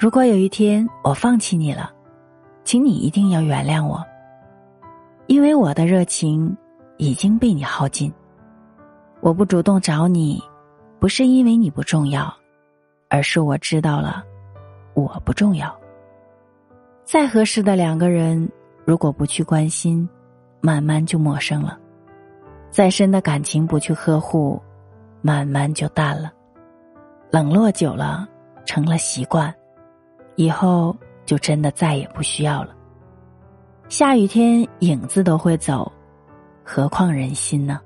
如果有一天我放弃你了，请你一定要原谅我，因为我的热情已经被你耗尽。我不主动找你，不是因为你不重要，而是我知道了，我不重要。再合适的两个人，如果不去关心，慢慢就陌生了；再深的感情不去呵护，慢慢就淡了。冷落久了，成了习惯。以后就真的再也不需要了。下雨天影子都会走，何况人心呢？